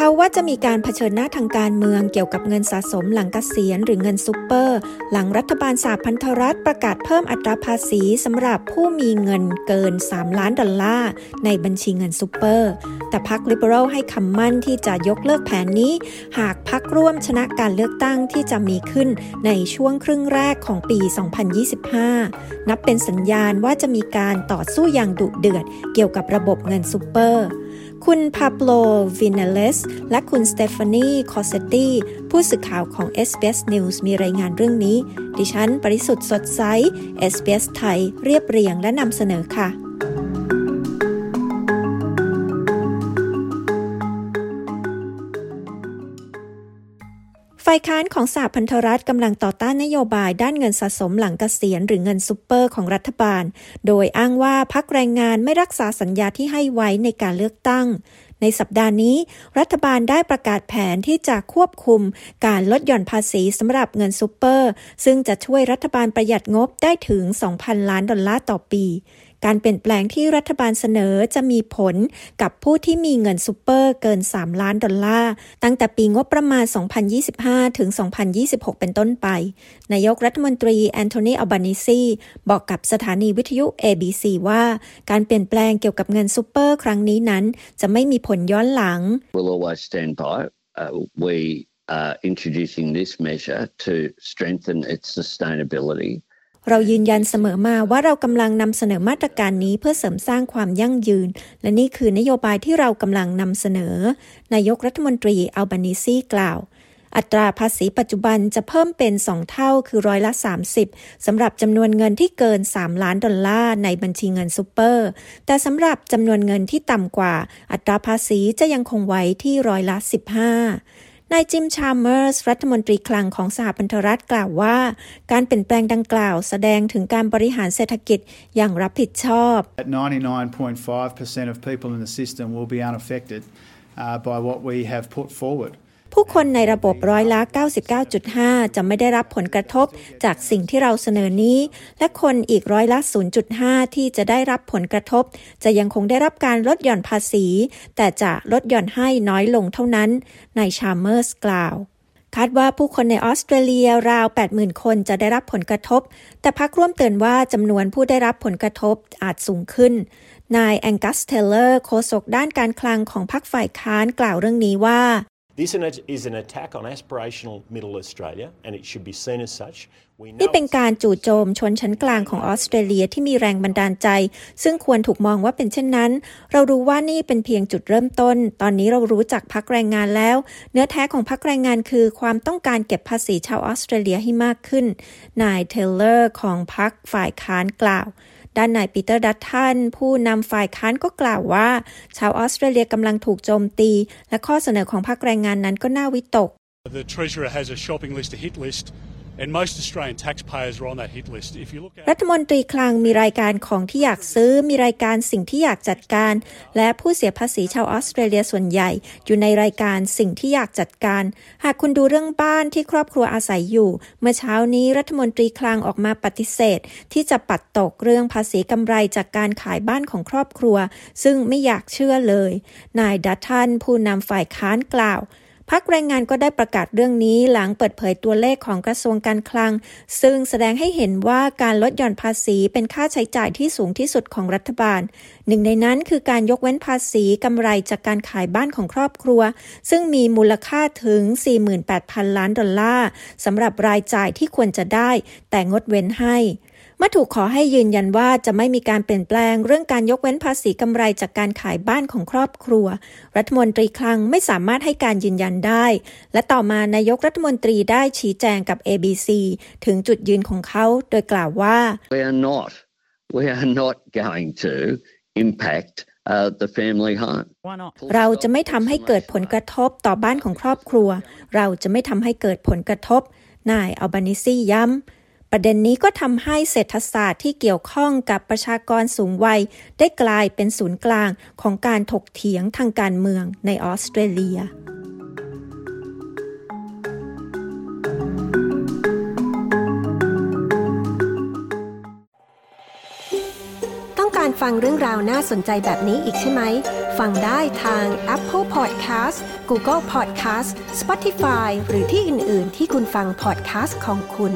เขาว่าจะมีการเผชิญหน้าทางการเมืองเกี่ยวกับเงินสะสมหลังกเกษียณหรือเงินซูเปอร์ หลังรัฐบาลสหพันธรัฐประกาศเพิ่มอัตราภาษีสำหรับผู้มีเงินเกิน 3 ล้านดอลลาร์ในบัญชีเงินซูเปอร์ แต่พรรคลิเบอรัลให้คำมั่นที่จะยกเลิกแผนนี้ หากพรรคร่วมชนะการเลือกตั้งที่จะมีขึ้นในช่วงครึ่งแรกของปี 2025 นับเป็นสัญญาณว่าจะมีการต่อสู้อย่างดุเดือดเกี่ยวกับระบบเงินซูเปอร์คุณพาโปลวินเนเลส และคุณสเตฟานีคอสเซตีผู้สื่อข่าวของ SBS News มีรายงานเรื่องนี้ ดิฉัน ปริสุทธ์สดใส SBS ไทย เรียบเรียงและนำเสนอค่ะ ฝ่ายค้านของสหพันธรัฐกำลังต่อต้านนโยบายด้านเงินสะสมหลังเกษียณหรือเงินซูเปอร์ของรัฐบาล โดยอ้างว่าพรรคแรงงานไม่รักษาสัญญาที่ให้ไว้ในการเลือกตั้ง ในสัปดาห์นี้ รัฐบาลได้ประกาศแผนที่จะควบคุมการลดหย่อนภาษีสำหรับเงินซูเปอร์ ซึ่งจะช่วยรัฐบาลประหยัดงบได้ถึง 2,000 ล้านดอลลาร์ต่อปี การเปลี่ยนแปลงที่รัฐบาลเสนอจะมีผลกับผู้ที่มีเงินซูเปอร์เกิน 3 ล้านดอลลาร์ ตั้งแต่ปีงบประมาณ 2025 ถึง 2026 เป็นต้นไป นายกรัฐมนตรีแอนโทนีอัลบานิซีบอกกับสถานีวิทยุ ABC ว่า การเปลี่ยนแปลงเกี่ยวกับเงินซูเปอร์ครั้งนี้นั้น จะไม่มีผลย้อนหลัง we'll always stand by. Uh, we are introducing this measure to strengthen its sustainability เรายืนยันเสมอมาว่าเรากำลังนำเสนอมาตรการนี้เพื่อเสริมสร้างความยั่งยืน และนี่คือนโยบายที่เรากำลังนำเสนอ นายกรัฐมนตรีอัลบานิซีกล่าว อัตราภาษีปัจจุบันจะเพิ่มเป็น 2 เท่าคือร้อยละ 30สำหรับจำนวนเงินที่เกิน 3 ล้านดอลลาร์ในบัญชีเงินซูเปอร์ แต่สำหรับจำนวนเงินที่ต่ำกว่า อัตราภาษีจะยังคงไว้ที่ร้อยละ 15 นายจิมชาร์เมอร์สรัฐมนตรีคลังของสหพันธรัฐกล่าวว่า การเปลี่ยนแปลงดังกล่าวแสดงถึงการบริหารเศรษฐกิจอย่างรับผิดชอบ 99.5% of people in the system will be unaffected uh, by what we have put forward. ผู้คนในระบบร้อยละ 99.5 จะไม่ได้รับผลกระทบจากสิ่งที่เราเสนอนี้ และคนอีกร้อยละ 0.5 ที่จะได้รับผลกระทบ จะยังคงได้รับการลดหย่อนภาษี แต่จะลดหย่อนให้น้อยลงเท่านั้น นายชาเมอร์สกล่าวคาดว่าผู้คนในออสเตรเลียราว 80,000 คนจะได้รับผลกระทบ แต่พักร่วมเตือนว่าจำนวนผู้ได้รับผลกระทบอาจสูงขึ้น นายแองกัสเทเลอร์โฆษกด้านการคลังของพรรคฝ่ายค้านกล่าวเรื่องนี้ว่า This is an attack on aspirational Middle Australia and it should be seen as such. นี่เป็นการจู่โจมชนชั้นกลางของออสเตรเลียที่มีแรงบันดาลใจ ซึ่งควรถูกมองว่าเป็นเช่นนั้น เรารู้ว่านี่เป็นเพียงจุดเริ่มต้น ตอนนี้เรารู้จักพักแรงงานแล้ว เนื้อแท้ของพรรคแรงงานคือความต้องการเก็บภาษีชาวออสเตรเลียให้มากขึ้น นายเทเลอร์ของพรรคฝ่ายค้านกล่าว ด้านนายปีเตอร์ดัตทันผู้นำฝ่ายค้านก็กล่าวว่า ชาวออสเตรเลียกำลังถูกโจมตี และข้อเสนอของพรรคแรงงานนั้นก็น่าวิตก The Treasurer has a shopping list, a hit list and most Australian taxpayers are on that hit list. If you look at รัฐมนตรีคลังมีรายการของที่อยากซื้อ มีรายการสิ่งที่อยากจัดการ และผู้เสียภาษีชาวออสเตรเลียส่วนใหญ่ อยู่ในรายการสิ่งที่อยากจัดการ หากคุณดูเรื่องบ้านที่ครอบครัวอาศัยอยู่ เมื่อเช้านี้รัฐมนตรีคลังออกมาปฏิเสธ ที่จะปัดตกเรื่องภาษีกำไรจากการขายบ้านของครอบครัว ซึ่งไม่อยากเชื่อเลย นายดัตทันผู้นำฝ่ายค้านกล่าว พักแรงงานก็ได้ประกาศเรื่องนี้หลังเปิดเผยตัวเลขของกระทรวงการคลัง ซึ่งแสดงให้เห็นว่าการลดหย่อนภาษีเป็นค่าใช้จ่ายที่สูงที่สุดของรัฐบาล หนึ่งในนั้นคือการยกเว้นภาษีกำไรจากการขายบ้านของครอบครัว ซึ่งมีมูลค่าถึง 48,000 ล้านดอลลาร์สำหรับรายจ่ายที่ควรจะได้ แต่งดเว้นให้ เมื่อถูกขอให้ยืนยันว่าจะไม่มีการเปลี่ยนแปลงเรื่องการยกเว้นภาษีกำไรจากการขายบ้านของครอบครัว รัฐมนตรีคลังไม่สามารถให้การยืนยันได้ และต่อมานายกรัฐมนตรีได้ชี้แจงกับ ABC ถึงจุดยืนของเขาโดยกล่าวว่า We are not we are not going to impact uh, the family home เราจะไม่ทำให้เกิดผลกระทบต่อบ้านของครอบครัว เราจะไม่ทำให้เกิดผลกระทบ นายอัลบานิซีย้ำ ประเด็นนี้ก็ทำให้เศรษฐศาสตร์ที่เกี่ยวข้องกับประชากรสูงวัย ได้กลายเป็นศูนย์กลางของการถกเถียงทางการเมืองในออสเตรเลียต้องการฟังเรื่องราวน่าสนใจแบบนี้อีกใช่ไหม ฟังได้ทาง Apple Podcast Google Podcast Spotify หรือที่อื่น ๆ ที่คุณฟัง podcast ของคุณ